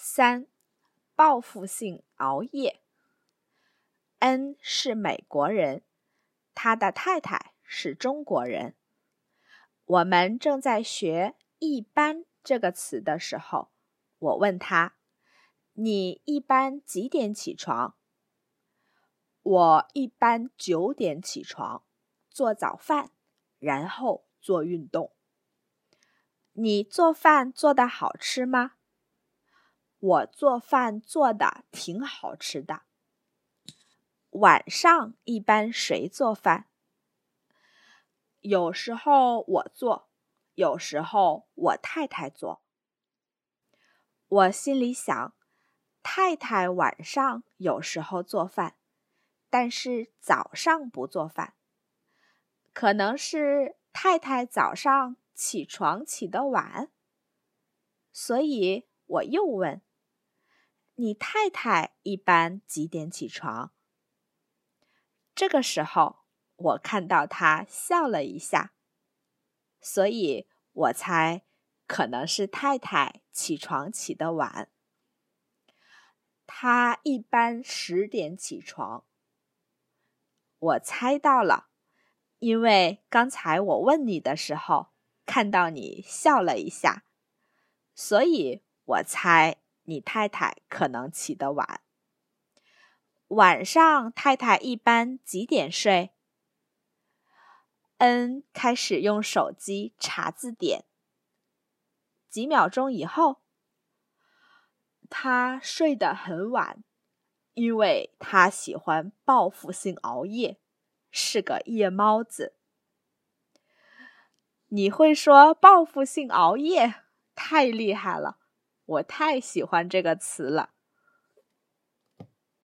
三，报复性熬夜。N 是美国人，他的太太是中国人。我们正在学“一般”这个词的时候，我问他：“你一般几点起床？”我一般九点起床，做早饭，然后做运动。你做饭做的好吃吗？我做饭做的挺好吃的。晚上一般谁做饭？有时候我做，有时候我太太做。我心里想，太太晚上有时候做饭，但是早上不做饭，可能是太太早上起床起得晚。所以我又问。你太太一般几点起床？这个时候，我看到她笑了一下，所以我猜可能是太太起床起得晚。她一般十点起床。我猜到了，因为刚才我问你的时候，看到你笑了一下，所以我猜。你太太可能起得晚。晚上太太一般几点睡？恩开始用手机查字典。几秒钟以后，他睡得很晚，因为他喜欢报复性熬夜，是个夜猫子。你会说报复性熬夜，太厉害了！我太喜欢这个词了。